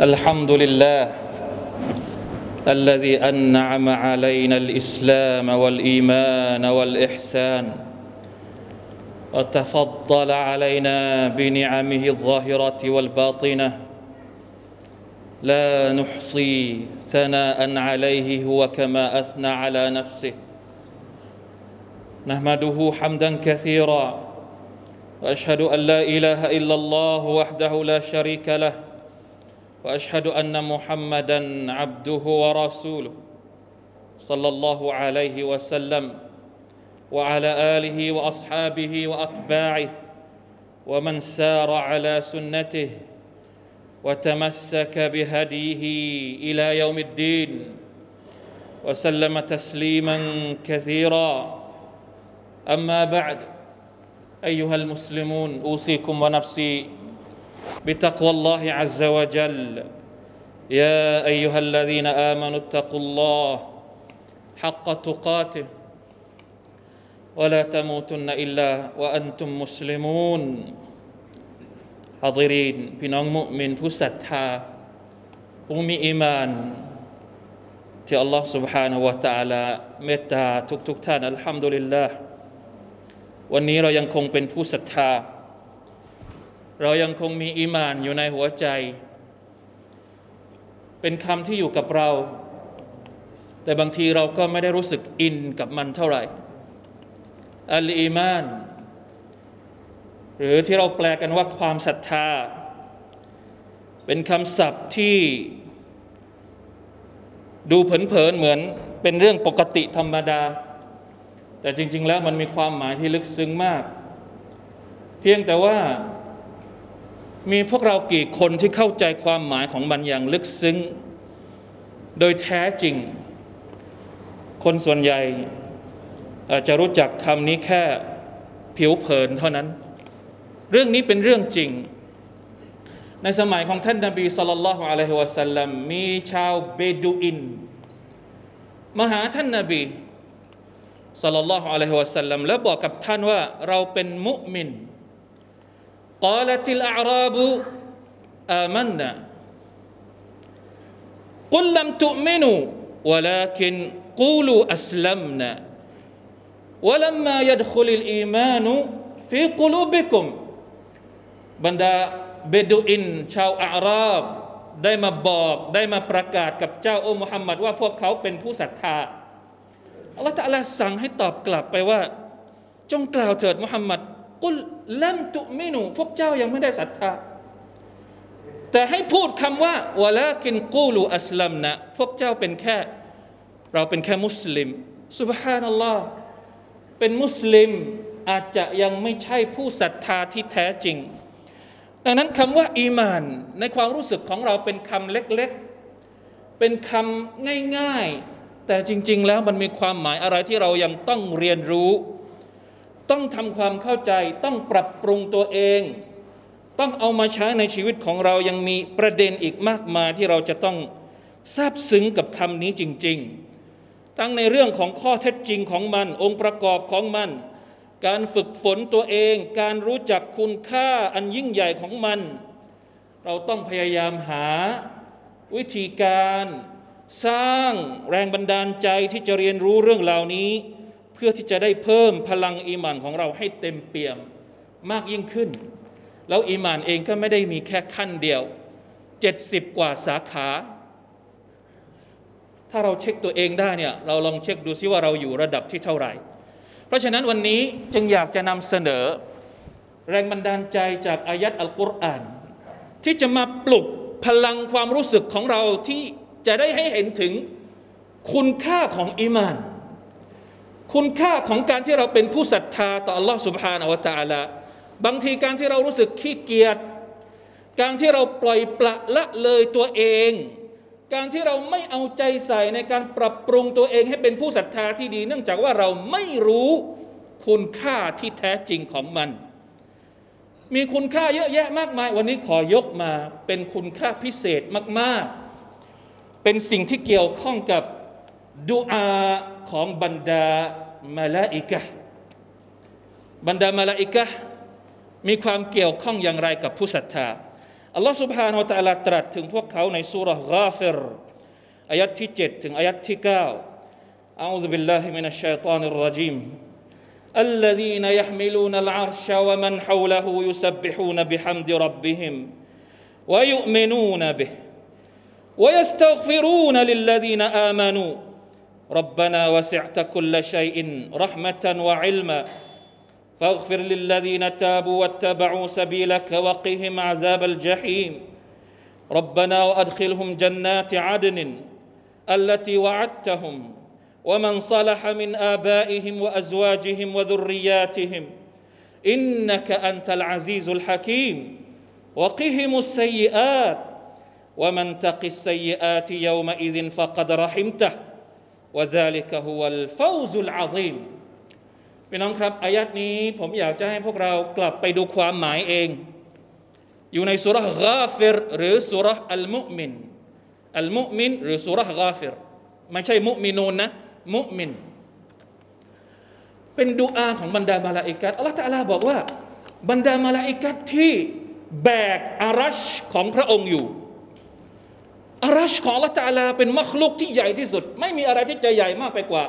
الحمد لله الذي أنعم علينا الإسلام والإيمان والإحسان وتفضل علينا بنعمه الظاهرة والباطنة لا نحصي ثناء عليه هو كما أثنى على نفسه نحمده حمدا كثيرا وأشهد أن لا إله إلا الله وحده لا شريك له وأشهد أن محمدا عبده ورسوله صلى الله عليه وسلم وعلى آله وأصحابه وأتباعه ومن سار على سنته وتمسك بهديه إلى يوم الدين وسلم تسليما كثيرا. أما بعد أيها المسلمون أوصيكم ونفسي بتقوى الله عز وجل يا ايها الذين امنوا اتقوا الله حق تقاته ولا تموتن الا وانتم مسلمون حاضرين พี่น้องมุมินผู้ศรัทธาผู้มีอีมานที่อัลลอฮ์ سبحانه และ تعالى เมตตาทุกๆทท่านอัลฮัมดุลิลลาห์วันนี้เรายังคงเป็นผู้ศรัทธา เรายังคงมีอีมานอยู่ในหัวใจ เป็นคำที่อยู่กับเรา แต่บางทีเราก็ไม่ได้รู้สึกอินกับมันเท่าไหร่ อัลอีมาน หรือที่เราแปลกันว่าความศรัทธา เป็นคำศัพท์ที่ดูเผินๆเหมือนเป็นเรื่องปกติธรรมดา แต่จริง ๆ แล้วมันมีความหมายที่ลึกซึ้งมาก เพียงแต่ว่า มีพวกเรากี่คนที่เข้าใจความหมายของมันอย่างลึกซึ้ง โดยแท้จริง คนส่วนใหญ่อาจจะรู้จักคำนี้แค่ผิวเผินเท่านั้น เรื่องนี้เป็นเรื่องจริง ในสมัยของท่านนาบีสุลต่านละฮ์อะลัยฮิวะสัลลัมมีชาวเบดูอินมาหาท่านนาบีสุลต่านละฮ์อะลัยฮิวะสัลลัมแล้วบอกกับท่านว่าเราเป็นมุมิน قالت الأعراب آمنا قل لم تؤمنوا ولكن قولوا أسلمنا ولما يدخل الإيمان في قلوبكم บรรดาเบดูอิน ชาวอาหรับ ได้มาบอกได้มาประกาศกับเจ้าโอ้มุฮัมมัดว่าพวกเขาเป็นผู้ศรัทธาอัลลอฮฺตะลาสั่งให้ตอบกลับไปว่า จงกล่าวเถิดมุฮัมมัด กุลลัมตุมินูพวกเจ้ายังไม่ได้ศรัทธา แต่ให้พูดคำว่าวะลากินกูลูอัสลัมนะพวกเจ้าเป็นแค่ เราเป็นแค่มุสลิมสุบฮานัลลอฮ์เป็นมุสลิมอาจจะยังไม่ใช่ผู้ศรัทธาที่แท้จริง ดังนั้นคำว่าอีมาน ในความรู้สึกของเราเป็นคำเล็กๆ เป็นคำง่ายๆ แต่จริง ๆ แล้วมันมีความหมายอะไรที่เรายังต้องเรียนรู้ ต้องทำความเข้าใจต้องปรับปรุงตัวเอง ต้องเอามาใช้ในชีวิตของเรายังมีประเด็นอีกมากมายที่เราจะต้องทราบซึ้งกับคำนี้จริง ๆ ทั้งในเรื่องของข้อเท็จจริงของมัน องค์ประกอบของมัน การฝึกฝนตัวเอง การรู้จักคุณค่าอันยิ่งใหญ่ของมัน เราต้องพยายามหาวิธีการ สร้างแรงบันดาลใจที่จะเรียนรู้เรื่องเหล่านี้ พื่อที่จะได้เพิ่มพลังอีมานของเราให้เต็มเปี่ยมมากยิ่งขึ้น แล้วอีมานเองก็ไม่ได้มีแค่ขั้นเดียว 70 กว่าสาขา ถ้าเราเช็คตัวเองได้เนี่ยเราลองเช็คดูซิว่าเราอยู่ระดับที่เท่าไหร่ เพราะฉะนั้นวันนี้จึงอยากจะนำเสนอ แรงบันดาลใจจากอายัดอัลกุรอานที่จะมาปลุกพลังความรู้สึกของเราที่จะได้ให้เห็นถึงคุณค่าของอีมาน คุณค่าของการที่เราเป็นผู้ศรัทธาต่อ Allah سبحانه และ تعالى บางทีการที่เรารู้สึกขี้เกียจ การที่เราปล่อยปละละเลยตัวเอง การที่เราไม่เอาใจใส่ในการปรับปรุงตัวเองให้เป็นผู้ศรัทธาที่ดี เนื่องจากว่าเราไม่รู้คุณค่าที่แท้จริงของมัน มีคุณค่าเยอะแยะมากมาย วันนี้ขอยกมาเป็นคุณค่าพิเศษมาก ๆ เป็นสิ่งที่เกี่ยวข้องกับดูอาของบรรดา มาลาอิกะบรรดามาลาอิกะมีความเกี่ยวข้องอย่างไรกับผู้ศรัทธา อัลลอฮ์ سبحانه และ تعالى ตรัสถึงพวกเขาในสุราะห์กาฟิรอายัดที่7ถึงอายัดที่9 أعوذ بالله من الشيطان الرجيم الذين يحملون العرش ومن حوله يسبحون بحمد ربهم ويؤمنون به ويستغفرون للذين آمنوا ربنا وسعت كل شيء رحمة وعلما. فاغفر للذين تابوا واتبعوا سبيلك وقهم عذاب الجحيم. ربنا وأدخلهم جنات عدن التي وعدتهم ومن صلح من آبائهم وأزواجهم وذرياتهم. إنك أنت العزيز الحكيم. وقهم السيئات. ومن تق السيئات يومئذ فقد رحمته. วะซาลิกะฮุวัลฟาวซุลอาซิมพี่น้องครับอายัดนี้ผมอยากจะให้พวกเรากลับไปดูความหมายเอง อยู่ในสุรกาฟิรหรือสุรอัลมุมินอัลมุมินหรือสุรกาฟิรไม่ใช่มุมินูนนะมุมิน เป็นดูอาของบรรดามาลาอิกัดอัลลอฮฺตะลาบอกว่า บรรดามาลาอิกัดที่แบกอารัชของพระองค์อยู่ อารัชของอัลลอฮฺตะอาลาเป็นมัคลุกที่ใหญ่ที่สุด ไม่มีอะไรที่จะใหญ่มากไปกว่า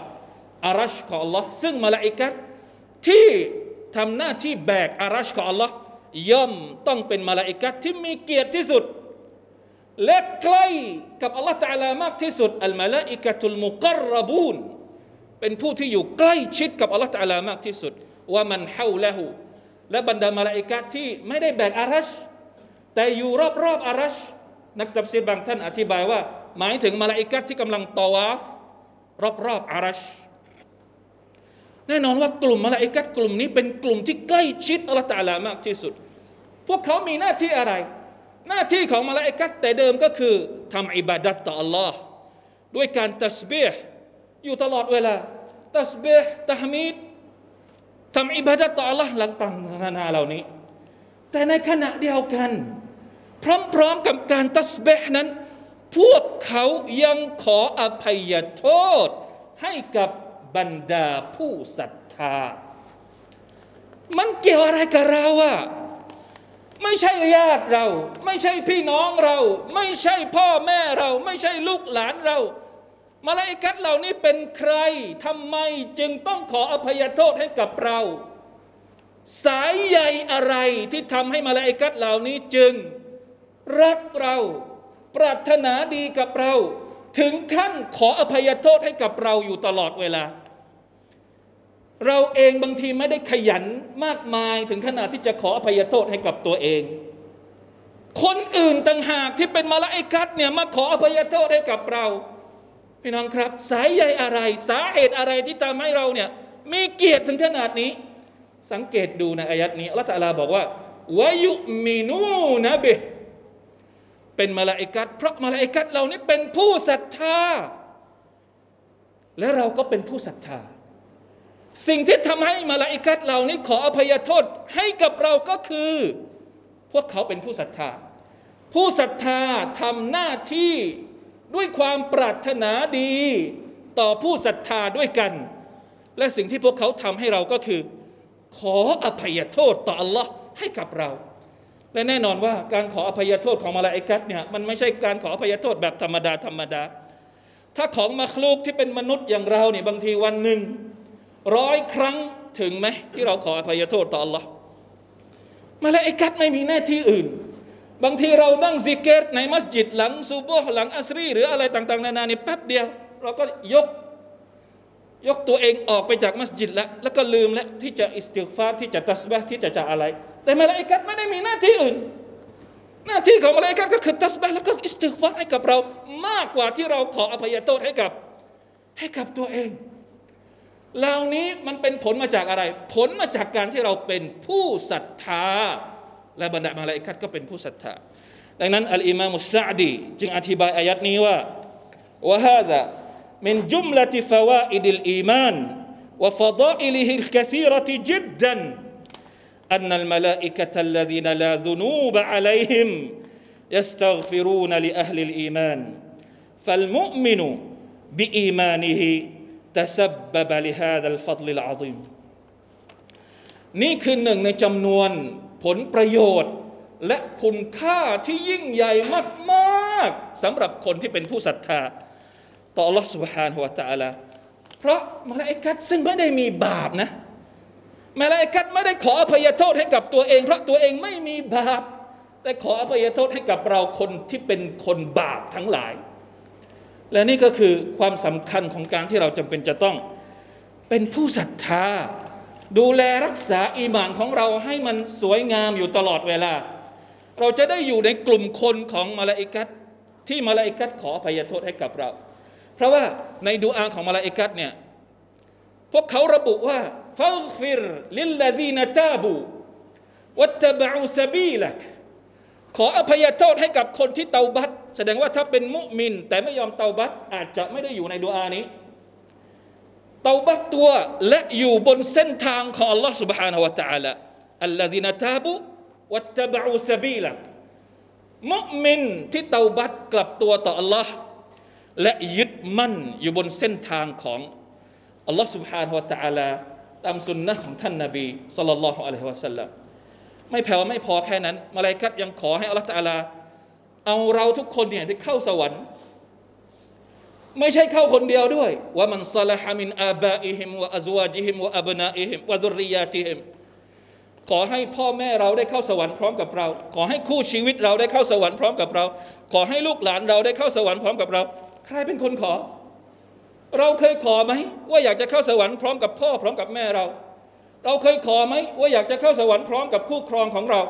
อารัชของอัลลอฮ์ซึ่งมาลาอิกัดที่ทำหน้าที่แบกอารัชของอัลลอฮ์ย่อมต้องเป็นมาลาอิกัดที่มีเกียรติที่สุด และใกล้กับอัลลอฮ์ตะอาลามากที่สุดอัลมาลาอิกะตุลมุกรรบูนเป็นผู้ที่อยู่ใกล้ชิดกับอัลลอฮ์ตะอาลามากที่สุด ว่ามันเฮาละหูและบรรดามาลาอิกัดที่ไม่ได้แบกอารัชแต่อยู่รอบๆอารัช นักตัฟซีรบางท่านอธิบายว่า หมายถึงมาลาอิกัดที่กำลังตาวาฟรอบๆอารัชแน่นอนว่ากลุ่มมาลาอิกัดกลุ่มนี้เป็นกลุ่มที่ใกล้ชิดอัลตะอาลามากที่สุด พวกเขามีหน้าที่อะไร หน้าที่ของมาลาอิกัดแต่เดิมก็คือทำอิบาดัตต่ออัลลอฮ์ด้วยการตัสบีห์อยู่ตลอดเวลาตัสบีห์ตะฮมีดทำอิบาดัตต่ออัลลอฮ์หลังต่างนานาเหล่านี้ แต่ในขณะเดียวกัน พร้อมๆกับการตัสบีห์นั้น พวกเขายังขออภัยโทษ ให้กับบรรดาผู้ศรัทธา มันเกี่ยวอะไรกับเราอะไม่ใช่ญาติเรา ไม่ใช่พี่น้องเรา ไม่ใช่พ่อแม่เรา ไม่ใช่ลูกหลานเรามาลาอิกัดเหล่านี้เป็นใครทำไมจึงต้องขออภัยโทษให้กับเรา สายใยอะไรที่ทำให้มาลาอิกัดเหล่านี้จึง รักเราปรารถนาดีกับเรา ถึงขั้นขออภัยโทษให้กับเราอยู่ตลอดเวลา เราเองบางทีไม่ได้ขยันมากมายถึงขนาดที่จะขออภัยโทษให้กับตัวเอง คนอื่นต่างหากที่เป็นมาลาอิกัดเนี่ยมาขออภัยโทษให้กับเราพี่น้องครับ สายใยอะไร สาเหตุอะไรที่ทำให้เราเนี่ยมีเกียรติถึงขนาดนี้ สังเกตดูในอายัดนี้อัลลอฮฺตะลาบอกว่าวายุมินูนะเบ เป็นมาลาอิกัดเพราะมาลาอิกัดเหล่านี้เป็นผู้ศรัทธา และเราก็เป็นผู้ศรัทธา สิ่งที่ทำให้มาลาอิกัดเหล่านี้ขออภัยโทษให้กับเราก็คือ พวกเขาเป็นผู้ศรัทธา ผู้ศรัทธาทำหน้าที่ด้วยความปรารถนาดี ต่อผู้ศรัทธาด้วยกัน และสิ่งที่พวกเขาทำให้เราก็คือ ขออภัยโทษต่ออัลลอฮ์ให้กับเรา และแน่นอนว่าการขออภัยโทษของมาลาอิกัสเนี่ยมันไม่ใช่การขออภัยโทษแบบธรรมดาธรรมดา ถ้าของมาคลูกที่เป็นมนุษย์อย่างเราเนี่ยบางทีวันหนึ่งร้อยครั้งถึงไหมที่เราขออภัยโทษต่ออัลลอมาลาอิกัตไม่มีหน้าที่อื่น บางทีเรานั่งซิกิรในมัสยิดหลังซูโบหลังอัสรี หรืออะไรต่าง ๆ นานานี่แป๊บเดียว เราก็ยก ยกตัวเองออกไปจากมัสยิดแล้ว แล้วก็ลืมแล้วที่จะอิสติกฟาร์ที่จะตัสบะห์ที่จะจะอะไร แต่มาลาอิกัตไม่ได้มีหน้าที่อื่น หน้าที่ของมาลาอิกัตก็คือตัสบะห์แล้วก็อิสติกฟาร์ให้กับเรามากกว่าที่เราขออภัยโทษให้กับให้กับตัวเอง เหล่านี้มันเป็นผลมาจากอะไร ผลมาจากการที่เราเป็นผู้ศรัทธา และบรรดามาลาอิกัสก็เป็นผู้ศรัทธาดังนั้นอัลอิมามุสซาดีจึงอธิบายอายัดนี้ว่าวะฮาซา من جملة فوائد الإيمان وفضائله الكثيرة جدا أن الملائكة الذين لا ذنوب عليهم يستغفرون لأهل الإيمان فالمؤمن بإيمانه تسبب لهذا الفضل العظيم นี่คือหนึ่งในจำนวนผลประโยชน์ และคุณค่าที่ยิ่งใหญ่มากๆสำหรับคนที่เป็นผู้ศรัทธา ต่อ Allah سبحانه และ تعالى เพราะมาลาอิกัดซึ่งไม่ได้มีบาปนะมาลาอิกัดไม่ได้ขออภัยโทษให้กับตัวเอง เพราะตัวเองไม่มีบาป แต่ขออภัยโทษให้กับเราคนที่เป็นคนบาปทั้งหลาย และนี่ก็คือความสำคัญของการที่เราจำเป็นจะต้องเป็นผู้ศรัทธา ดูแลรักษาอีหมานของเราให้มันสวยงามอยู่ตลอดเวลา เราจะได้อยู่ในกลุ่มคนของมาลาอิกัดที่มาลาอิกัดขออภัยโทษให้กับเรา เพ ราะว่าในดูอาของมาลาอิกัดเนี่ยพวกเขาระบุว่าฟักฟิรลิลลดีนตาบูวัตบะอูซบีลักขออภัยโทษให้กับคนที่เตาบัตแสดงว่าถ้าเป็นมุมิน แต่ไม่ยอมเตาบัตอาจจะไม่ได้อยู่ในดูอานี้ เตาบัตตัวและอยู่บนเส้นทางของ Allah سبحانه และ تعالى อัลลดีนตาบุวัตบะอูซบีลักมุมินที่เตาบัตกลับตัวต่อ Allah และยึดมั่นอยู่บนเส้นทางของ Allah سبحانه และ تعالى ตามสุนนะของท่านนาบีสัลลัลลอฮุอะลัยฮิวะสัลลัมไม่แผ่วไม่พอแค่นั้นมาลายกัดยังขอให้อัลลอฮฺตะอาลา เอาเราทุกคนเนี่ยได้เข้าสวรรค์ ไม่ใช่เข้าคนเดียวด้วยว่ามันซาลฮามินอาบาอิฮิมวะอัซวาจิฮิมวะอับนาอิฮิมวะดุริยาติฮิมขอให้พ่อแม่เราได้เข้าสวรรค์พร้อมกับเรา ขอให้คู่ชีวิตเราได้เข้าสวรรค์พร้อมกับเรา ขอให้ลูกหลานเราได้เข้าสวรรค์พร้อมกับเรา ใค รเป็นคนขอ เราเคยขอไหมว่าอยากจะเข้าสวรรค์พร้อมกับพ่อพร้อมกับแม่เรา เราเคยขอไหมว่าอยากจะเข้าสวรรค์พร้อมกับคู่ครองของเรา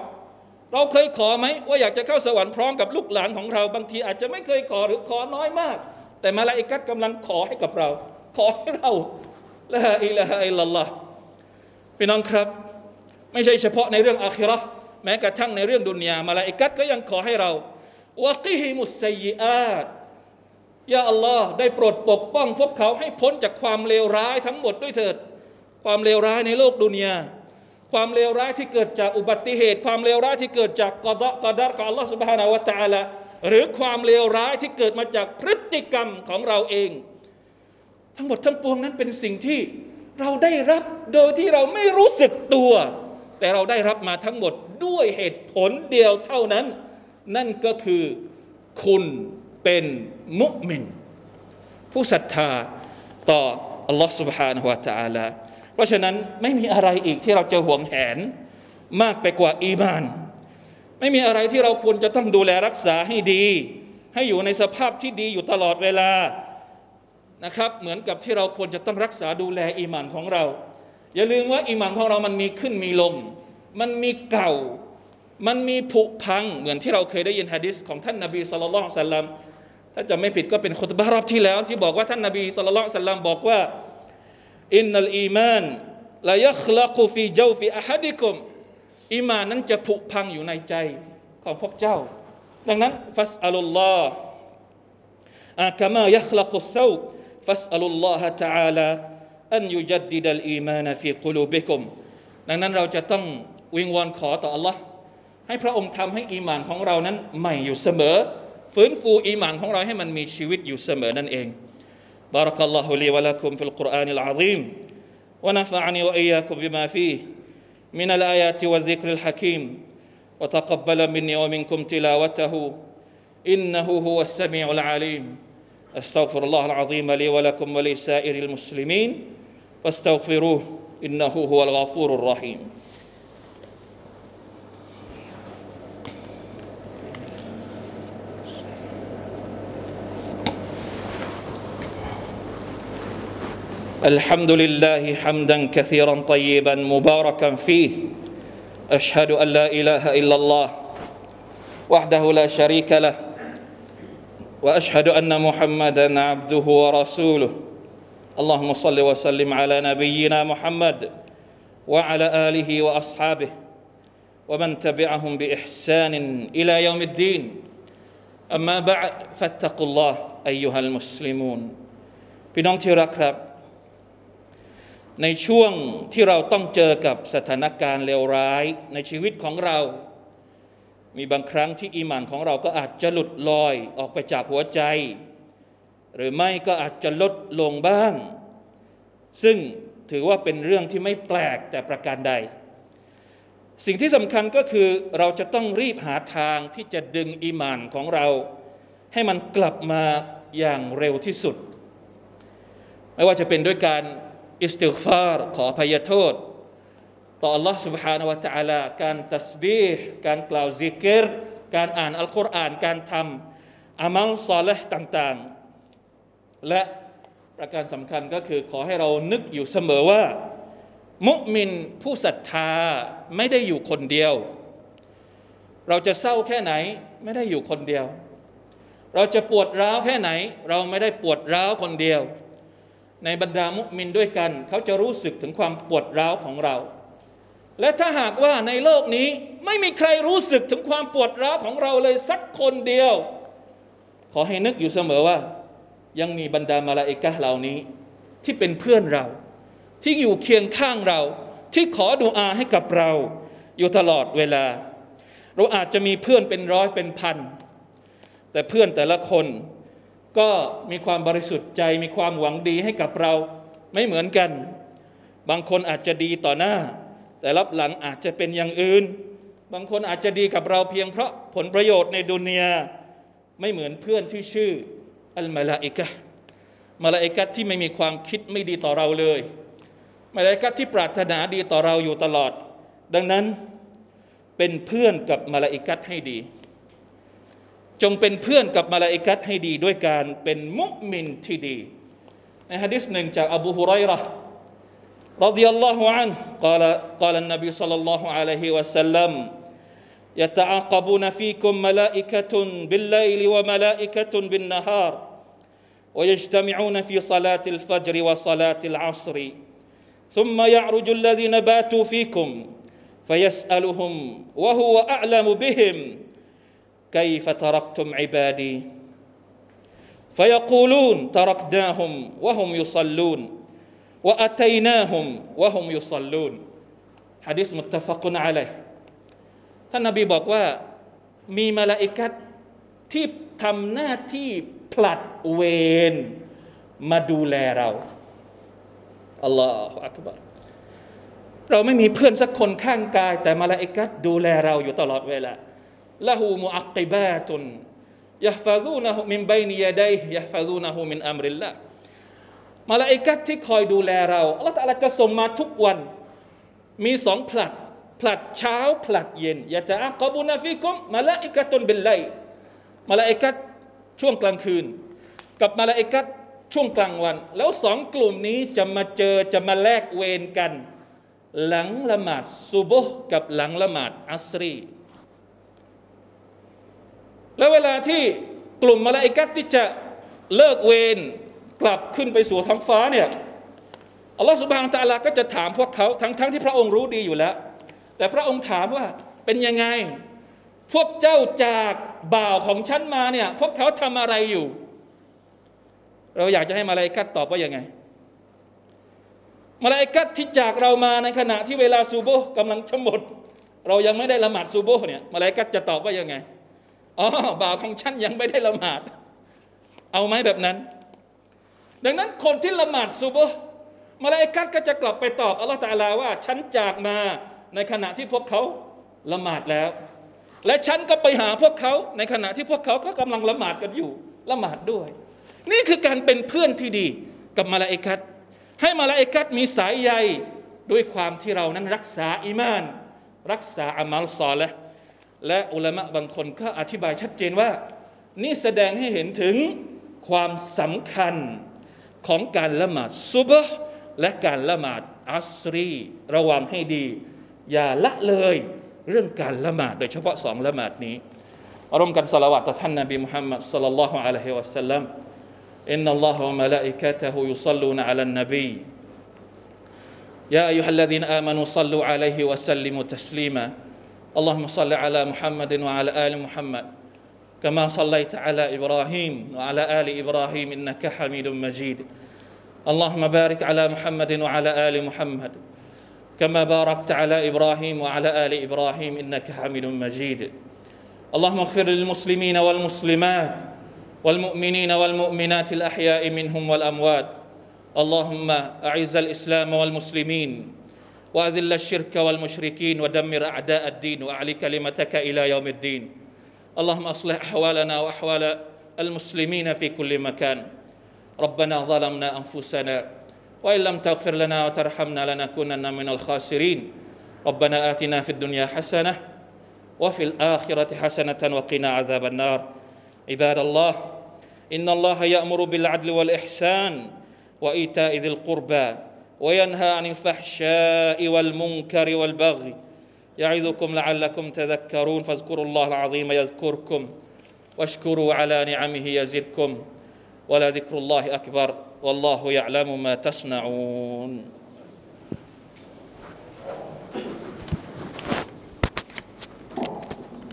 เราเคยขอไหมว่าอยากจะเข้าสวรรค์พร้อมกับลูกหลานของเรา บางทีอาจจะไม่เคยขอหรือขอน้อยมาก แต่มาลาอิกัดกำลังขอให้กับเรา ขอให้เราละอิละฮะอิลลอฮ์พี่น้องครับ ไม่ใช่เฉพาะในเรื่องอาคิราแม้กระทั่งในเรื่องดุนยามาลาอิกัดก็ยังขอให้เราวะกิฮิมุสไซยอาต ยาอัลลอฮ์ได้โปรดปกป้องพวกเขาให้พ้นจากความเลวร้ายทั้งหมดด้วยเถิด ความเลวร้ายในโลกดุนยา ความเลวร้ายที่เกิดจากอุบัติเหตุ ความเลวร้ายที่เกิดจากกอดะกอดัรของอัลลอฮ์ سبحانه และ تعالى หรือความเลวร้ายที่เกิดมาจากพฤติกรรมของเราเอง ทั้งหมดทั้งปวงนั้นเป็นสิ่งที่เราได้รับโดยที่เราไม่รู้สึกตัว แต่เราได้รับมาทั้งหมดด้วยเหตุผลเดียวเท่านั้น นั่นก็คือคุณ เป็นมุมิน ผู้ศรัทธาต่ออัลลอฮ์ سبحانه และ تعالى เพราะฉะนั้นไม่มีอะไรอีกที่เราจะหวงแหนมากไปกว่าอีมาน ไม่มีอะไรที่เราควรจะต้องดูแลรักษาให้ดี ให้อยู่ในสภาพที่ดีอยู่ตลอดเวลานะครับ เหมือนกับที่เราควรจะต้องรักษาดูแลอีมานของเรา อย่าลืมว่าอีมานของเรามันมีขึ้นมีลง มันมีเก่า มันมีผุพัง เหมือนที่เราเคยได้ยินฮะดิษของท่านนบีสุลต่านสัลลัม ถ้าจะไม่ผิดก็เป็นคุตบะห์รอบที่แล้ว ที่บอกว่าท่านนบีสุลต่านสัลลัมบอกว่า อินนัลอีมานลายัคลักุฟีเจ้าฟีอะฮัดิกุมอีมานนั้นจะผุพังอยู่ในใจของพวกเจ้า ดังนั้นฟัสอัลลอฮ์อากามายัคลักุเซาฟัสอัลลอฮ์ تعالى อันยุจัดดิดัลอีมานฟีกุลูบิกุมดังนั้นเราจะต้องวิงวอนขอต่อ Allah ให้พระองค์ทำให้อีมานของเรานั้นใหม่อยู่เสมอ ฟื้นฟูอีมานของเราให้มันมีชีวิตอยู่เสมอนั่นเอง بارك الله لي ولكم في القرآن العظيم ونفعني وإياكم بما فيه من الآيات والذكر الحكيم وتقبل مني ومنكم تلاوته إنه هو السميع العليم أستغفر الله العظيم لي ولكم ولسائر المسلمين فاستغفروه إنه هو الغفور الرحيم الحمد لله حمدا كثيرا طيبا مباركا فيه اشهد ان لا اله الا الله وحده لا شريك له واشهد ان محمدا عبده ورسوله اللهم صل وسلم على نبينا محمد وعلى اله واصحابه ومن تبعهم باحسان الى يوم الدين اما بعد فاتقوا الله ايها المسلمون พี่น้องที่รักครับ ในช่วงที่เราต้องเจอกับสถานการณ์เลวร้ายในชีวิตของเรา มีบางครั้งที่อีมานของเราก็อาจจะหลุดลอยออกไปจากหัวใจ หรือไม่ก็อาจจะลดลงบ้าง ซึ่งถือว่าเป็นเรื่องที่ไม่แปลกแต่ประการใด สิ่งที่สำคัญก็คือเราจะต้องรีบหาทางที่จะดึงอีมานของเรา ให้มันกลับมาอย่างเร็วที่สุด ไม่ว่าจะเป็นด้วยการ อิสติฆฟารขออภัยโทษ ต่อ Allah سبحانه และ تعالى การตัสบีห์การกล่าวซิกรการอ่านอัลกุรอานการทำอามัลซอลห์ต่างๆ และประการสำคัญก็คือขอให้เรานึกอยู่เสมอว่า มุมินผู้ศรัทธาไม่ได้อยู่คนเดียว เราจะเศร้าแค่ไหนไม่ได้อยู่คนเดียว เราจะปวดร้าวแค่ไหน เราไม่ได้ปวดร้าวคนเดียว ในบรรดามุมินด้วยกัน เขาจะรู้สึกถึงความปวดร้าวของเรา และถ้าหากว่าในโลกนี้ไม่มีใครรู้สึกถึงความปวดร้าวของเราเลยสักคนเดียว ขอให้นึกอยู่เสมอว่า ยังมีบรรดามาลาอิกะเหล่านี้ ที่เป็นเพื่อนเรา ที่อยู่เคียงข้างเรา ที่ขอดุอาให้กับเรา อยู่ตลอดเวลา เราอาจจะมีเพื่อนเป็นร้อยเป็นพัน แต่เพื่อนแต่ละคน ก็มีความบริสุทธิ์ใจมีความหวังดีให้กับเราไม่เหมือนกัน บางคนอาจจะดีต่อหน้า แต่รับหลังอาจจะเป็นอย่างอื่น บางคนอาจจะดีกับเราเพียงเพราะผลประโยชน์ในดุนยาไม่เหมือนเพื่อนที่ชื่ออัลมาลาอิกะมาลาอิกะที่ไม่มีความคิดไม่ดีต่อเราเลยมาลาอิกะที่ปรารถนาดีต่อเราอยู่ตลอด ดังนั้นเป็นเพื่อนกับมาลาอิกะให้ดี จงเป็นเพื่อนกับมาลาอิกัตให้ดีด้วยการเป็นมุมินที่ดี ในฮะดิษหนึ่งจากอบูฮุไรระ رضي الله عنه قال قال النبي صلى الله عليه وسلم يتعاقبون فيكم ملائكة بالليل وملائكة بالنهار ويجتمعون في صلاة الفجر وصلاة العصر ثم يعرج الذين باتوا فيكم فيسألهم وهو أعلم بهم كيف تركتم عبادي فيقولون تركناهم وهم يصلون وأتيناهم وهم يصلون حديث متفق عليه ท่านนบีบอกว่ามีมาลาอิกัตที่ทำหน้าที่ผลัดเวรมาดูแลเราอัลลอฮฺอักบารเราไม่มีเพื่อนสักคนข้างกาย แต่มาลาอิกัตดูแลเราอยู่ตลอดเวลา ละหูมุอักกิบาตุนยะฟาซูนะฮุมินบัยนียะไดยะฟาซูนะฮุมินอัมริลละมาลาอิกัตที่คอยดูแลเราอัลลอฮฺจะส่งมาทุกวัน มีสองผลัด ผลัดเช้า ผลัดเย็นيتعاقبون فيكم ملائكة بالليل มาลาอิกัตช่วงกลางคืน กับมาลาอิกัตช่วงกลางวัน แล้วสองกลุ่มนี้จะมาเจอจะมาแลกเวรกัน หลังละหมาดซุบฮ์กับหลังละหมาดอัสรี แล้วเวลาที่กลุ่มมาลาอิกัตที่จะเลิกเวรกลับขึ้นไปสู่ท้องฟ้าเนี่ยอัลลอฮฺสุบฮานตะอาลาก็จะถามพวกเขาทั้งๆทที่พระองค์รู้ดีอยู่แล้ว แต่พระองค์ถามว่าเป็นยังไง พวกเจ้าจากบ่าวของฉันมาเนี่ยพวกเขาทำอะไรอยู่ เราอยากจะให้มาลาอิกัตตอบว่ายังไงมาลาอิกัตที่จากเรามาในขณะที่เวลาซูโบกำลังจะหมด เรายังไม่ได้ละหมาดซูโบเนี่ยมาลาอิกัตจะตอบว่ายังไง อ๋อบ่าวของฉันยังไม่ได้ละหมาด เอาไหมแบบนั้น ดังนั้นคนที่ละหมาดซุบฮ์มาลาอิกัตก็จะกลับไปตอบอัลลอฮฺตะอาลาว่า ฉันจากมาในขณะที่พวกเขาละหมาดแล้ว และฉันก็ไปหาพวกเขาในขณะที่พวกเขาก็กำลังละหมาดกันอยู่ ละหมาดด้วย นี่คือการเป็นเพื่อนที่ดีกับมาลาอิกัตให้มาลาอิกัตมีสายใยด้วยความที่เรานั้นรักษาอีมาน รักษาอามัลซอละ และอุลามะบางคนก็อธิบายชัดเจนว่า นี่แสดงให้เห็นถึงความสำคัญของการละหมาดซุบฮ์และการละหมาดอัสรี ระวังให้ดี อย่าละเลยเรื่องการละหมาด โดยเฉพาะสองละหมาดนี้อารมณ์กันสละวัตต่อท่านนบีมุฮัมมัดสัลลัลลอฮุอะลัยฮิวะสัลลัมอินนัลลอฮฺวะมะลาอิกะตะฮุยุศ็อลลูนอะลันนบี يا أيها الذين آمنوا صلوا عليه وسلموا تسليما اللهم صل على محمد وعلى آل محمد كما صليت على إبراهيم وعلى آل إبراهيم إنك حميد مجيد. اللهم بارك على محمد وعلى آل محمد كما باركت على إبراهيم وعلى آل إبراهيم إنك حميد مجيد. اللهم اغفر للمسلمين والمسلمات والمؤمنين والمؤمنات الأحياء منهم والأموات. اللهم أعز الإسلام والمسلمين وأذل الشرك والمشركين ودمر أعداء الدين واعل كلمتك إلى يوم الدين. اللهم أصلح أحوالنا وأحوال المسلمين في كل مكان. ربنا ظلمنا أنفسنا وإن لم تغفر لنا وترحمنا لنكونن من الخاسرين. ربنا آتنا في الدنيا حسنة وفي الآخرة حسنة وقنا عذاب النار. عباد الله إن الله يأمر بالعدل والإحسان وإيتاء ذي القربى. وينهى عن الفحشاء والمنكر والبغي. يعظكم لعلكم تذكرون. فاذكروا الله العظيم يذكركم واشكروا على نعمه يزدكم. ولذكر الله أكبر. والله يعلم ما تصنعون.